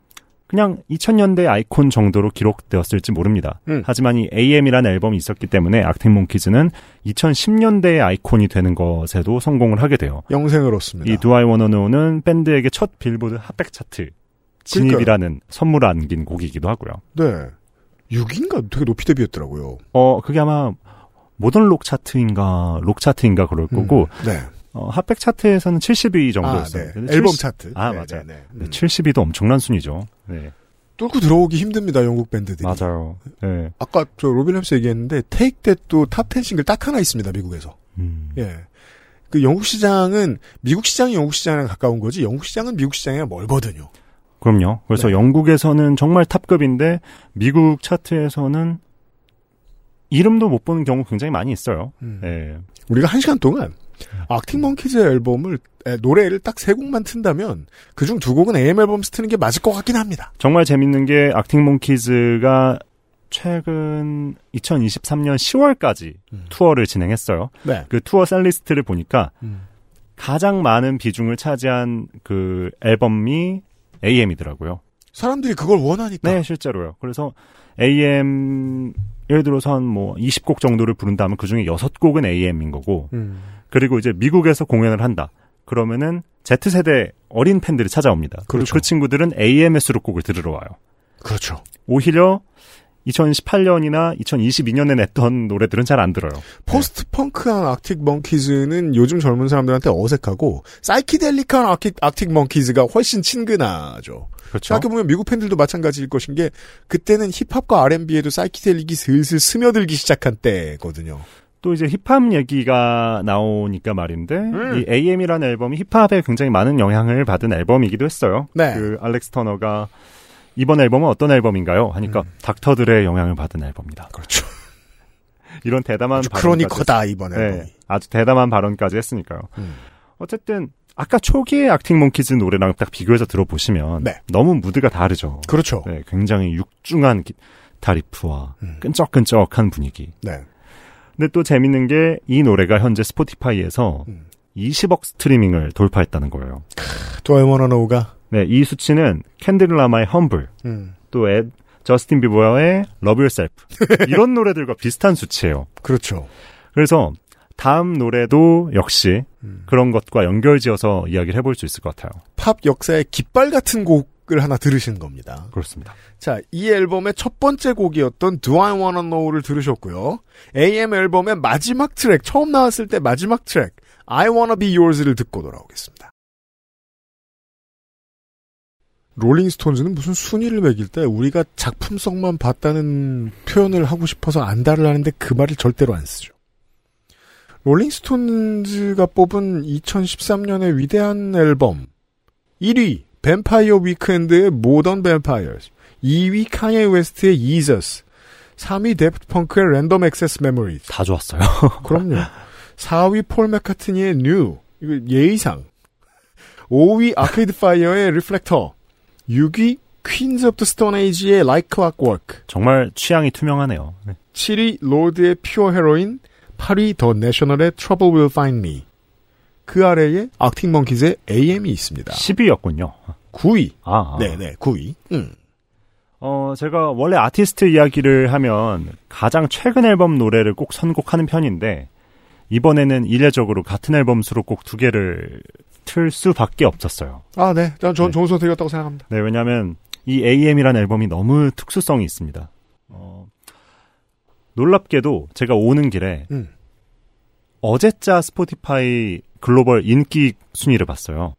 그냥 2000년대 아이콘 정도로 기록되었을지 모릅니다. 음. 하지만 이 AM이라는 앨범이 있었기 때문에 악팅 몽키즈는 2010년대의 아이콘이 되는 것에도 성공을 하게 돼요. 영생을 얻습니다. 이 Do I Wanna Know는 밴드에게 첫 빌보드 핫백 차트 진입이라는 선물을 안긴 곡이기도 하고요. 네. 6인가 되게 높이 데뷔했더라고요. 어, 그게 아마 모던 록 차트인가 록 차트인가 그럴 거고 음. 네. 어, 핫백 차트에서는 70위 아, 정도였어요. 네. 근데 앨범 70 차트. 아, 네, 맞아요. 네, 네. 네, 음. 70위도 엄청난 순위죠. 네. 뚫고 들어오기 힘듭니다. 영국 밴드들이. 맞아요. 네. 아까 저 로비 윌리엄스 얘기했는데 Take That도 top10 싱글 딱 하나 있습니다. 미국에서. 음. 예. 그 영국 시장은 미국 시장이 영국 시장이랑 가까운 거지 영국 시장은 미국 시장이랑 멀거든요. 그럼요. 그래서 네. 영국에서는 정말 top급인데 미국 차트에서는 이름도 못 보는 경우 굉장히 많이 있어요. 음. 네. 우리가 한 시간 동안 Arctic Monkeys의 앨범을 에, 노래를 딱 세 곡만 튼다면 그중 두 곡은 AM 앨범에서 트는 게 맞을 것 같긴 합니다. 정말 재밌는 게 Arctic Monkeys가 최근 2023년 10월까지 음. 투어를 진행했어요. 네. 그 투어 setlist를 보니까 가장 많은 비중을 차지한 그 앨범이 AM이더라고요. 사람들이 그걸 원하니까. 네, 실제로요. 그래서 AM 예를 들어서 한 뭐 20곡 정도를 부른다면 그 중에 6곡은 AM인 거고 음. 그리고 이제 미국에서 공연을 한다. 그러면은 Z세대 어린 팬들이 찾아옵니다. 그리고 그렇죠. 그 친구들은 AM의 수록곡을 들으러 와요. 그렇죠. 오히려 2018년이나 2022년에 냈던 노래들은 잘 안 들어요. 포스트 펑크한 아틱 먼키즈는 요즘 젊은 사람들한테 어색하고 사이키델릭한 아틱, 아틱 먼키즈가 훨씬 친근하죠. 그렇죠. 생각해보면 미국 팬들도 마찬가지일 것인 게 그때는 힙합과 R&B에도 사이키델릭이 슬슬 스며들기 시작한 때거든요. 또 이제 힙합 얘기가 나오니까 말인데 음. 이 AM이라는 앨범이 힙합에 굉장히 많은 영향을 받은 앨범이기도 했어요. 네. 그 알렉스 터너가 이번 앨범은 어떤 앨범인가요? 하니까 음. 닥터 드레의 영향을 받은 앨범이다. 그렇죠. 이런 대담한 아주 Chronic이다 이번 했- 앨범이. 네, 아주 대담한 발언까지 했으니까요. 음. 어쨌든 아까 초기의 악틱 몽키즈 노래랑 딱 비교해서 들어보시면 네. 너무 무드가 다르죠. 그렇죠. 네, 굉장히 육중한 기타 riff와 음. 끈적끈적한 분위기. 네. 근데 또 재밌는 게 이 노래가 현재 스포티파이에서 음. 20억 스트리밍을 돌파했다는 거예요. Know가 네, 이 수치는 켄드릭 라마의 HUMBLE, 음. 또 에, 저스틴 비버의 Love Yourself 이런 노래들과 비슷한 수치예요. 그렇죠. 그래서 다음 노래도 역시 음. 그런 것과 연결지어서 이야기를 해볼 수 있을 것 같아요. 팝 역사의 깃발 같은 곡 을 하나 들으신 겁니다. 그렇습니다. 자, 이 앨범의 첫 번째 곡이었던 Do I Wanna Know를 들으셨고요. AM 앨범의 마지막 트랙, 처음 나왔을 때 마지막 트랙, I Wanna Be Yours를 듣고 돌아오겠습니다. 롤링스톤즈는 무슨 순위를 매길 때 우리가 작품성만 봤다는 표현을 하고 싶어서 안달을 하는데 그 말을 절대로 안 쓰죠. 롤링스톤즈가 뽑은 2013년의 위대한 앨범 1위 뱀파이어 위크엔드의 Modern Vampires 2위 카니에 웨스트의 Yeezus 3위 데프트 펑크의 Random Access Memory 다 좋았어요. 그럼요. 4위 폴 맥카트니의 New 이거 예의상. 5위 아케이드 파이어의 Reflektor 6위 퀸즈 오브 더 스톤 에이지의 Like Clockwork. 정말 취향이 투명하네요. 네. 7위 로드의 Pure Heroine 8위 더 내셔널의 Trouble Will Find Me 그 아래에 악틱 먼키즈의 AM이 있습니다 10위였군요. 9위 아, 아. 네네 9위 음. 어, 제가 원래 아티스트 이야기를 하면 가장 최근 앨범 노래를 꼭 선곡하는 편인데 이번에는 이례적으로 같은 앨범 수록곡 두 개를 틀 수밖에 없었어요. 아, 네. 전, 전 네. 좋은 선택이었다고 생각합니다. 네, 왜냐하면 이 AM이라는 앨범이 너무 특수성이 있습니다. 어, 놀랍게도 제가 오는 길에 음. 어제자 스포티파이 글로벌 인기 순위를 봤어요.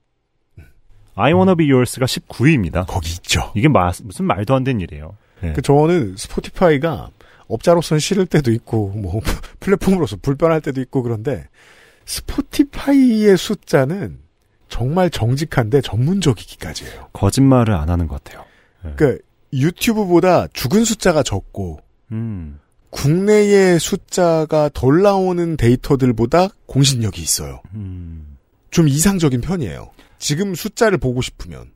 I Wanna Be Yours가 19위입니다. 거기 있죠. 이게 마- 무슨 말도 안 되는 일이에요. 네. 그 저는 스포티파이가 업자로서는 싫을 때도 있고 뭐 플랫폼으로서 불편할 때도 있고 그런데 스포티파이의 숫자는 정말 정직한데 전문적이기까지 해요. 거짓말을 안 하는 것 같아요. 그러니까 유튜브보다 죽은 숫자가 적고 음, 국내의 숫자가 덜 나오는 데이터들보다 공신력이 있어요. 음. 좀 이상적인 편이에요. 지금 숫자를 보고 싶으면.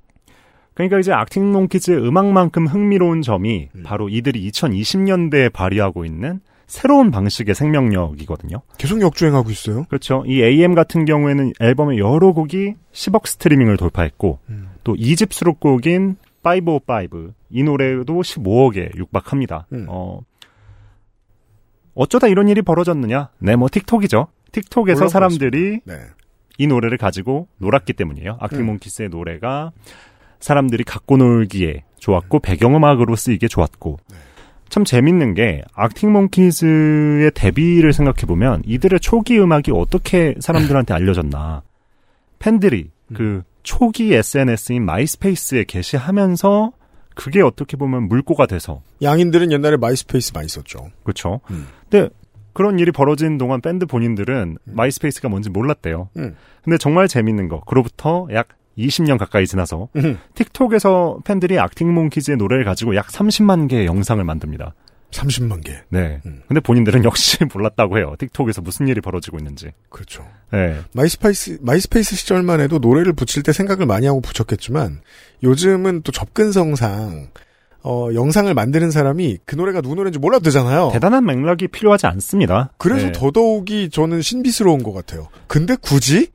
그러니까 이제 악팅 몽키즈의 음악만큼 흥미로운 점이 음. 바로 이들이 2020년대에 발휘하고 있는 새로운 방식의 생명력이거든요. 계속 역주행하고 있어요. 그렇죠. 이 AM 같은 경우에는 앨범의 여러 곡이 10억 스트리밍을 돌파했고 음. 또 2집 수록곡인 505, 이 노래도 15억에 육박합니다. 음. 어, 어쩌다 이런 일이 벌어졌느냐? 네, 뭐 틱톡이죠. 틱톡에서 사람들이 네. 이 노래를 가지고 놀았기 때문이에요. 음. 악틱몽키스의 노래가 사람들이 갖고 놀기에 좋았고 배경음악으로 쓰이기에 좋았고 네. 참 재밌는 게 악틱 몽키즈의 데뷔를 생각해 보면 이들의 초기 음악이 어떻게 사람들한테 알려졌나 팬들이 음. 그 초기 SNS인 마이스페이스에 게시하면서 그게 어떻게 보면 물꼬가 돼서 양인들은 옛날에 마이스페이스 많이 썼죠. 그렇죠. 음. 근데 그런 일이 벌어진 동안 밴드 본인들은 마이스페이스가 뭔지 몰랐대요. 음. 근데 정말 재밌는 거. 그로부터 약 20년 가까이 지나서 음. 틱톡에서 팬들이 악틱몽키즈의 노래를 가지고 약 30만 개의 영상을 만듭니다. 30만 개. 네. 음. 근데 본인들은 역시 몰랐다고 해요. 틱톡에서 무슨 일이 벌어지고 있는지. 그렇죠. 네. 마이스페이스, 마이스페이스 시절만 해도 노래를 붙일 때 생각을 많이 하고 붙였겠지만, 요즘은 또 접근성상, 어, 영상을 만드는 사람이 그 노래가 누구 노래인지 몰라도 되잖아요. 대단한 맥락이 필요하지 않습니다. 그래서 네. 더더욱이 저는 신비스러운 것 같아요. 근데 굳이?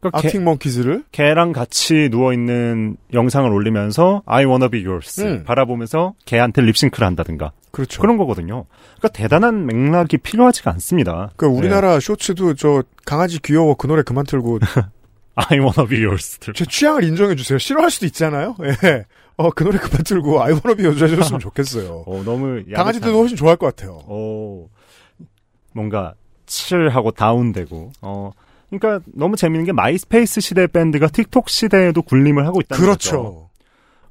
그러니까 개, 아틱 몽키즈를 개랑 같이 누워 있는 영상을 올리면서 I wanna be yours 음. 바라보면서 개한테 립싱크를 한다든가 그렇죠. 그런 거거든요. 그러니까 대단한 맥락이 필요하지가 않습니다. 그 우리나라 쇼츠도 저 강아지 귀여워 그 노래 그만 틀고 I wanna be yours. 제 취향을 인정해 주세요. 싫어할 수도 있잖아요. 예. 어, 그 노래 그만 틀고 I wanna be yours 해줬으면 좋겠어요. 어, 너무 강아지들도 훨씬 좋아할 것 같아요. 어, 뭔가 chill하고 다운되고 어 그러니까 너무 재밌는 게 마이스페이스 시대 밴드가 틱톡 시대에도 군림을 하고 있다는 거죠. 그렇죠.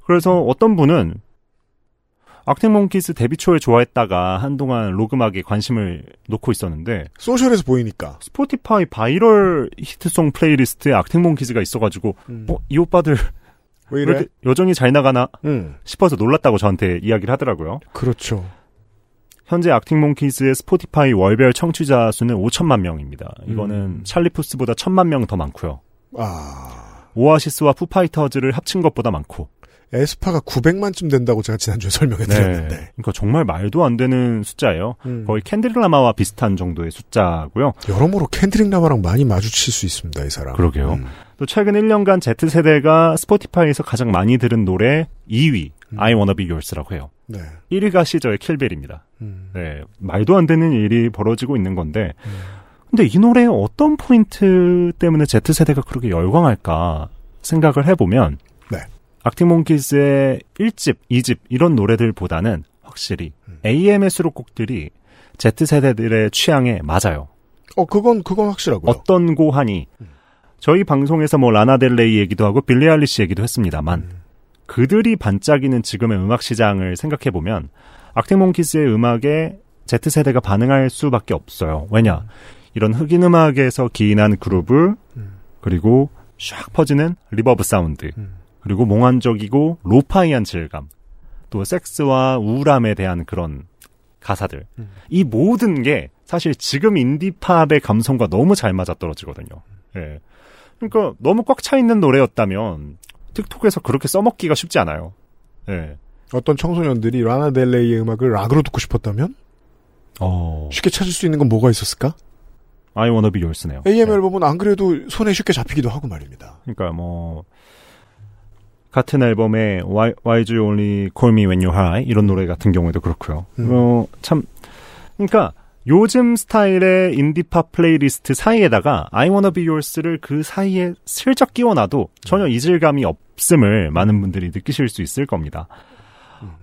그래서 어떤 분은 악틱몽키스 데뷔 초에 좋아했다가 한동안 록 음악에 관심을 놓고 있었는데 소셜에서 보이니까. 스포티파이 바이럴 히트송 playlist에 악틱몽키즈가 있어가지고 음. 어, 이 오빠들 왜왜 이래? 여전히 잘 나가나 음. 싶어서 놀랐다고 저한테 이야기를 하더라고요. 그렇죠. 현재 악틱몽키즈의 스포티파이 월별 청취자 수는 5천만 명입니다. 이거는 음. 찰리푸스보다 천만 명 더 많고요. 아. 오아시스와 푸파이터즈를 합친 것보다 많고. 에스파가 900만쯤 된다고 제가 지난주에 설명해 드렸는데. 그러니까 정말 말도 안 되는 숫자예요. 음. 거의 켄드릭 라마와 비슷한 정도의 숫자고요. 여러모로 켄드릭 라마랑 많이 마주칠 수 있습니다, 이 사람. 그러게요. 음. 또 최근 1년간 Z세대가 스포티파이에서 가장 많이 들은 노래 2위 음. I Wanna Be Yours라고 해요. 네. 1위가 시저의 킬벨입니다. 음. 네, 말도 안 되는 일이 벌어지고 있는 건데 음. 근데 이 노래의 어떤 포인트 때문에 Z세대가 그렇게 열광할까 생각을 해보면 네. 악팅몽키즈의 1집, 2집 이런 노래들보다는 확실히 음. AM의 수록곡들이 Z세대들의 취향에 맞아요. 어, 그건, 그건 확실하고요. 어떤고 하니 저희 방송에서 뭐 라나델레이 얘기도 하고 빌리 아일리시 얘기도 했습니다만 음. 그들이 반짝이는 지금의 음악 시장을 생각해 보면 악틱몽키스의 음악에 Z세대가 반응할 수밖에 없어요. 왜냐? 이런 흑인 음악에서 기인한 그루브 음. 그리고 샥 퍼지는 reverb 사운드 음. 그리고 몽환적이고 lo-fi한 질감 또 섹스와 우울함에 대한 그런 가사들 음. 이 모든 게 사실 지금 인디팝의 감성과 너무 잘 맞아떨어지거든요. 예. 그러니까 너무 꽉 차 있는 노래였다면 틱톡에서 그렇게 써먹기가 쉽지 않아요. 예. 어떤 청소년들이 라나델레이의 음악을 락으로 듣고 싶었다면? 어. 쉽게 찾을 수 있는 건 뭐가 있었을까? I wanna be yours네요. AM 예. 앨범은 안 그래도 손에 쉽게 잡히기도 하고 말입니다. 그러니까 뭐 같은 앨범에 Why, Why Do You Only Call Me When You're High 이런 노래 같은 경우에도 그렇고요. 음. 어, 참 그러니까 요즘 스타일의 인디팝 플레이리스트 사이에다가 I Wanna Be Yours를 그 사이에 슬쩍 끼워놔도 전혀 이질감이 없음을 많은 분들이 느끼실 수 있을 겁니다.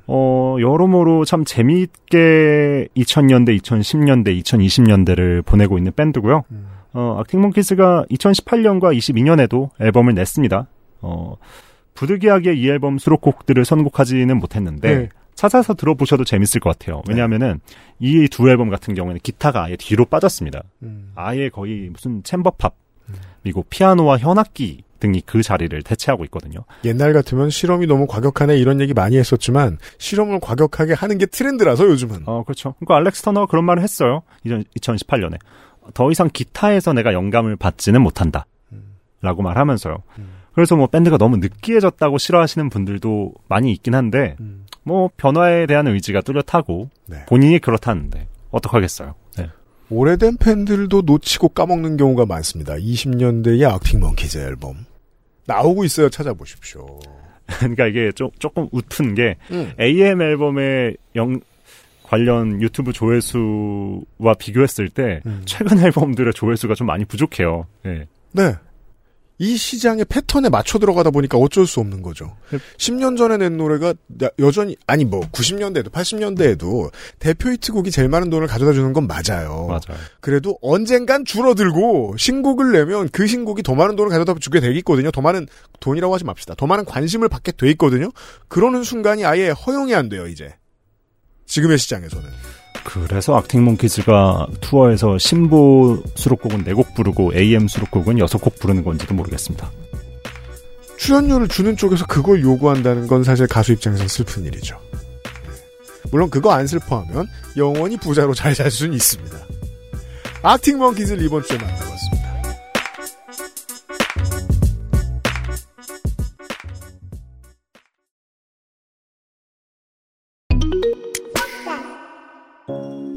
어, 여러모로 참 재미있게 2000년대, 2010년대, 2020년대를 보내고 있는 밴드고요. 음. 어, 악틱몽키스가 2018년과 22년에도 앨범을 냈습니다. 어, 부득이하게 이 앨범 수록곡들을 선곡하지는 못했는데 네. 찾아서 들어보셔도 재밌을 것 같아요. 왜냐하면은 이 두 앨범 같은 경우에는 기타가 아예 뒤로 빠졌습니다. 음. 아예 거의 무슨 챔버팝 그리고 피아노와 현악기 등이 그 자리를 대체하고 있거든요. 옛날 같으면 실험이 너무 과격하네 이런 얘기 많이 했었지만 실험을 과격하게 하는 게 트렌드라서 요즘은 어, 그렇죠. 그러니까 알렉스 터너가 그런 말을 했어요. 2018년에. 더 이상 기타에서 내가 영감을 받지는 못한다. 라고 말하면서요. 음. 그래서 뭐 밴드가 너무 느끼해졌다고 싫어하시는 분들도 많이 있긴 한데, 음. 뭐 변화에 대한 의지가 뚜렷하고, 네. 본인이 그렇다는데, 어떡하겠어요. 네. 오래된 팬들도 놓치고 까먹는 경우가 많습니다. 20년대의 악팅 먼키즈 앨범 나오고 있어요. 찾아보십시오. 그러니까 이게 조, 조금 웃픈 게, 음. AM 앨범의 영, 관련 유튜브 조회수와 비교했을 때, 음. 최근 앨범들의 조회수가 좀 많이 부족해요. 네. 네. 이 시장의 패턴에 맞춰 들어가다 보니까 어쩔 수 없는 거죠. 네. 10년 전에 낸 노래가 야- 여전히 아니 뭐 90년대에도 80년대에도 대표 히트곡이 제일 많은 돈을 가져다 주는 건 맞아요. 맞아요. 그래도 언젠간 줄어들고 신곡을 내면 그 신곡이 더 많은 돈을 가져다 주게 돼 있거든요. 더 많은 돈이라고 하지 맙시다. 더 많은 관심을 받게 돼 있거든요. 그러는 순간이 아예 허용이 안 돼요, 이제. 지금의 시장에서는. 그래서 악팅몽키즈가 투어에서 신보 수록곡은 4곡 부르고 AM 수록곡은 6곡 부르는 건지도 모르겠습니다. 출연료를 주는 쪽에서 그걸 요구한다는 건 사실 가수 입장에서 슬픈 일이죠. 물론 그거 안 슬퍼하면 영원히 부자로 잘 살 수는 있습니다. 아틱 먼키즈를 이번 주에 만나봤습니다.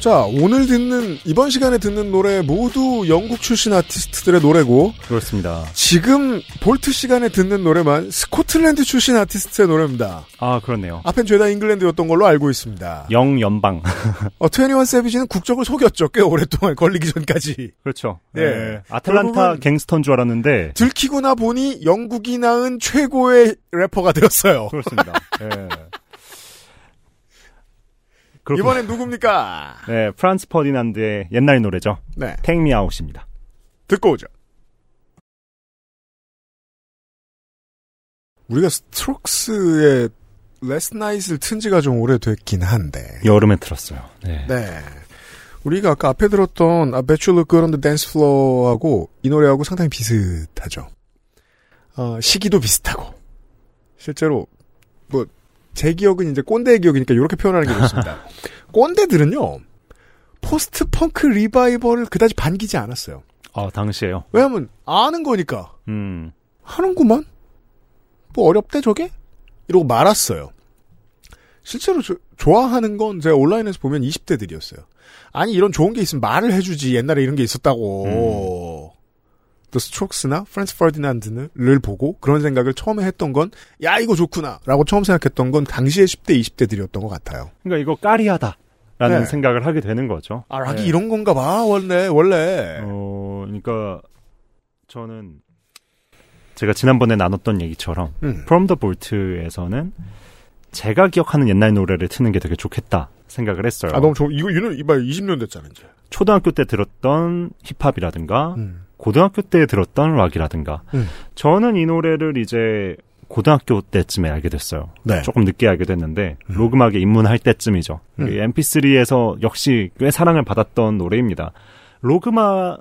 자, 오늘 듣는, 이번 시간에 듣는 노래 모두 영국 출신 아티스트들의 노래고, 그렇습니다. 지금 볼트 시간에 듣는 노래만 스코틀랜드 출신 아티스트의 노래입니다. 아, 그렇네요. 앞엔 죄다 잉글랜드였던 걸로 알고 있습니다. 영연방. 어, 21 세비지는 국적을 속였죠. 꽤 오랫동안 걸리기 전까지. 그렇죠. 예. 예. 아틀란타 갱스터인 줄 알았는데, 들키고 나 보니 영국이 낳은 최고의 래퍼가 되었어요. 그렇습니다. 예. 그렇군요. 이번엔 누굽니까? 네, Franz Ferdinand의 옛날 노래죠. 네. Take Me Out입니다. 듣고 오죠. 우리가 Strokes의 Last Nite을 튼 지가 좀 오래됐긴 한데. 여름에 들었어요. 네. 네. 우리가 아까 앞에 들었던 Good on the Dance Floor하고 이 노래하고 상당히 비슷하죠. 어, 시기도 비슷하고. 실제로 뭐 제 기억은 이제 꼰대의 기억이니까 이렇게 표현하는 게 좋습니다. 꼰대들은요. 포스트 펑크 리바이벌을 그다지 반기지 않았어요. 아, 당시에요. 왜냐면 아는 거니까 음. 하는구만. 뭐 어렵대 저게? 이러고 말았어요. 실제로 저- 좋아하는 건 제가 온라인에서 보면 20대들이었어요. 아니 이런 좋은 게 있으면 말을 해주지 옛날에 이런 게 있었다고. 또 Strokes나 Franz Ferdinand를 보고 그런 생각을 처음에 했던 건 야 이거 좋구나 라고 처음 생각했던 건 당시의 10대 20대들이었던 것 같아요. 그러니까 이거 까리하다 라는 네. 생각을 하게 되는 거죠. 아 락이 네. 이런 건가 봐 원래 원래. 어, 그러니까 저는 제가 지난번에 나눴던 얘기처럼 음. From the Vault에서는 제가 기억하는 옛날 노래를 트는 게 되게 좋겠다 생각을 했어요. 아 너무 좋 이거 이거 이봐 20년 됐잖아 이제. 초등학교 때 들었던 힙합이라든가 음. 고등학교 때 들었던 락이라든가 음. 저는 이 노래를 이제 고등학교 때쯤에 알게 됐어요. 네. 조금 늦게 알게 됐는데 음. 로그막에 입문할 때쯤이죠. 음. MP3에서 역시 꽤 사랑을 받았던 노래입니다. 로그막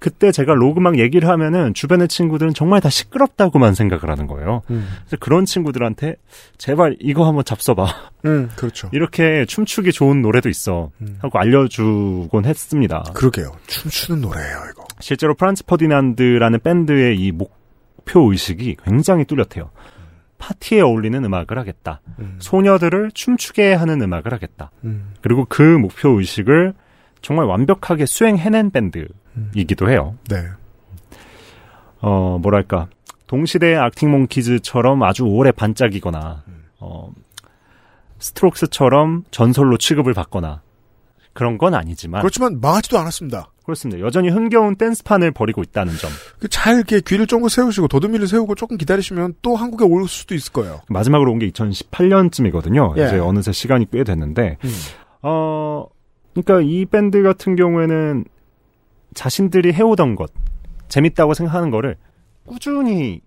그때 제가 로그막 얘기를 하면은 주변의 친구들은 정말 다 시끄럽다고만 생각을 하는 거예요. 음. 그래서 그런 친구들한테 제발 이거 한번 잡숴봐. 음 그렇죠. 이렇게 춤추기 좋은 노래도 있어. 음. 하고 알려주곤 했습니다. 그러게요. 춤추는 노래예요 이거. 실제로 프란츠 퍼디난드라는 밴드의 이 목표 의식이 굉장히 뚜렷해요. 파티에 어울리는 음악을 하겠다. 음. 소녀들을 춤추게 하는 음악을 하겠다. 음. 그리고 그 목표 의식을 정말 완벽하게 수행해낸 밴드 이기도 해요. 네. 어, 뭐랄까. 동시대의 악팅 몽키즈처럼 아주 오래 반짝이거나, 어, 스트록스처럼 전설로 취급을 받거나, 그런 건 아니지만, 그렇지만 망하지도 않았습니다. 그렇습니다. 여전히 흥겨운 댄스판을 벌이고 있다는 점. 그잘 이렇게 귀를 쫑긋 세우시고 더듬이를 세우고 조금 기다리시면 또 한국에 올 수도 있을 거예요. 마지막으로 온 게 2018년쯤이거든요. 예. 이제 어느새 시간이 꽤 됐는데, 음. 어, 그러니까 이 밴드 같은 경우에는 자신들이 해오던 것, 재밌다고 생각하는 거를 꾸준히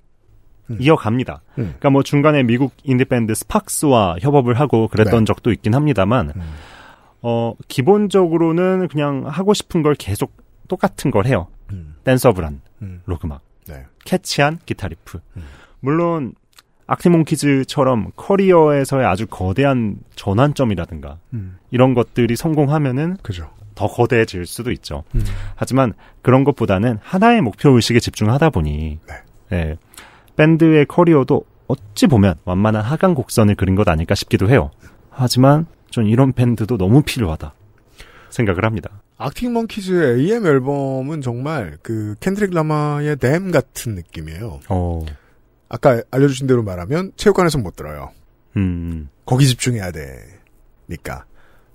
음. 이어갑니다. 음. 그러니까 뭐 중간에 미국 인디밴드 Sparks와 협업을 하고 그랬던 네. 적도 있긴 합니다만, 음. 어, 기본적으로는 그냥 하고 싶은 걸 계속 똑같은 걸 해요. 음. danceable한 음. 록 음악. 네. catchy한 기타 리프. 음. 물론 Arctic Monkeys처럼 커리어에서의 아주 거대한 전환점이라든가 음. 이런 것들이 성공하면은 그죠. 더 거대해질 수도 있죠. 음. 하지만 그런 것보다는 하나의 목표 의식에 집중하다 보니 네. 예, 밴드의 커리어도 어찌 보면 완만한 하강 곡선을 그린 것 아닐까 싶기도 해요. 하지만 전 이런 밴드도 너무 필요하다 생각을 합니다. Arctic Monkeys의 AM 앨범은 정말 그 Kendrick Lamar의 DAMN 같은 느낌이에요. 어, 아까 알려주신 대로 말하면 체육관에서 못 들어요. 음, 거기 집중해야 되니까.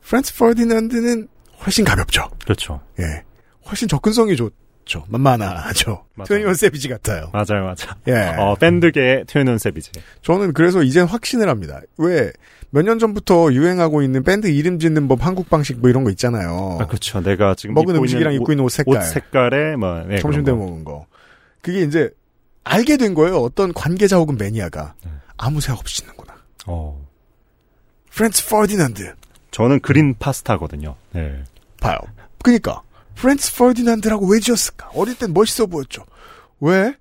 Franz Ferdinand는 훨씬 가볍죠. 그렇죠. 예. 훨씬 접근성이 좋죠. 만만하죠. Twenty One Savage 같아요. 맞아요, 맞아. 예. 어, 밴드계의 Twenty One Savage. 저는 그래서 이젠 확신을 합니다. 왜, 몇 년 전부터 유행하고 있는 밴드 이름 짓는 법 한국 방식 뭐 이런 거 있잖아요. 아, 그렇죠. 내가 지금 먹은 음식이랑 입고 있는 옷 색깔. 옷 색깔에 뭐 네, 점심 때. 먹은 거. 그게 이제 알게 된 거예요. 어떤 관계자 혹은 매니아가. 네. 아무 생각 없이 짓는구나. 어. Franz Ferdinand. 저는 그린 파스타거든요. 네. 봐요. 그니까 Franz Ferdinand라고 왜 지었을까? 어릴 땐 멋있어 보였죠. 왜?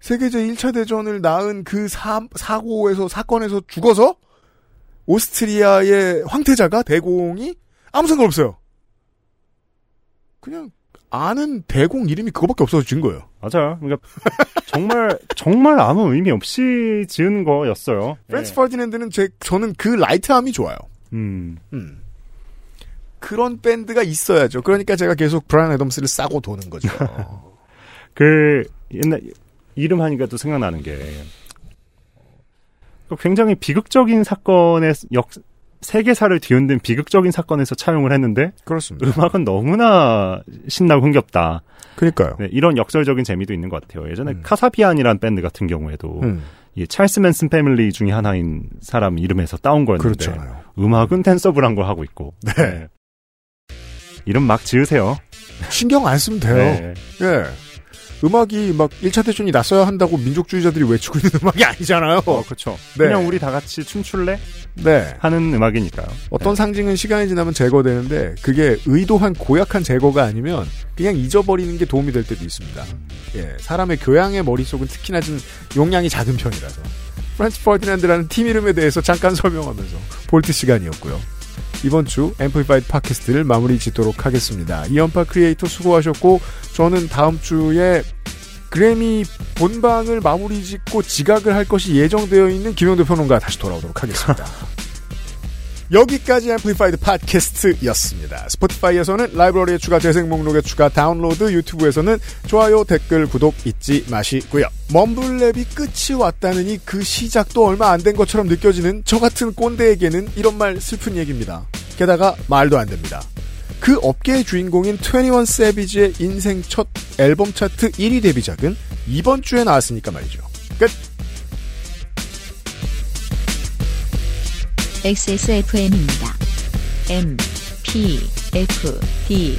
세계 제1차 대전을 낳은 그 사, 사고에서 사건에서 죽어서 오스트리아의 황태자가 대공이 아무 상관 없어요. 그냥 아는 대공 이름이 그거밖에 없어서 지은 거예요. 맞아요. 그러니까 정말 정말 아무 의미 없이 지은 거였어요. 프랜츠 네. 퍼디난드는 제 저는 그 라이트함이 좋아요. 음. 음. 그런 밴드가 있어야죠. 그러니까 제가 계속 브라이언 애덤스를 싸고 도는 거죠. 그 옛날 이름 하니까 또 생각나는 게그 굉장히 비극적인 사건의 역 세계사를 뒤흔든 비극적인 사건에서 차용을 했는데 그렇습니다. 음악은 너무나 신나고 흥겹다. 그러니까요. 네, 이런 역설적인 재미도 있는 것 같아요. 예전에 음. 카사비안이라는 밴드 같은 경우에도 음, 이 찰스 맨슨 패밀리 중에 하나인 사람 이름에서 따온 거였는데 그렇잖아요. 음악은 댄서블한 걸 하고 있고 네. 이름 막 지으세요. 신경 안 쓰면 돼요. 네. 예. 음악이 막 1차 대전이 났어야 한다고 민족주의자들이 외치고 있는 음악이 아니잖아요. 어, 그렇죠. 네. 그냥 우리 다 같이 춤출래 네. 하는 음악이니까요. 어떤 상징은 시간이 지나면 제거되는데 그게 의도한 고약한 제거가 아니면 그냥 잊어버리는 게 도움이 될 때도 있습니다. 예, 사람의 교양의 머릿속은 특히나 좀 용량이 작은 편이라서. Franz Ferdinand라는 팀 이름에 대해서 잠깐 설명하면서 Vault 시간이었고요. 이번 주 Amplified 팟캐스트를 마무리 짓도록 하겠습니다. 이현파 크리에이터 수고하셨고 저는 다음 주에 그래미 본방을 마무리 짓고 지각을 할 것이 예정되어 있는 김영대 평론가 다시 돌아오도록 하겠습니다. 여기까지 Amplified 팟캐스트였습니다. 스포티파이에서는 라이브러리에 추가 재생 목록에 추가 다운로드, 유튜브에서는 좋아요, 댓글, 구독 잊지 마시고요. 멈블랩이 끝이 왔다느니 그 시작도 얼마 안 된 것처럼 느껴지는 저 같은 꼰대에게는 이런 말 슬픈 얘기입니다. 게다가 말도 안 됩니다. 그 업계의 주인공인 21 세비지의 인생 첫 앨범 차트 1위 데뷔작은 이번 주에 나왔으니까 말이죠. 끝! XSFM입니다. M, P, F, D,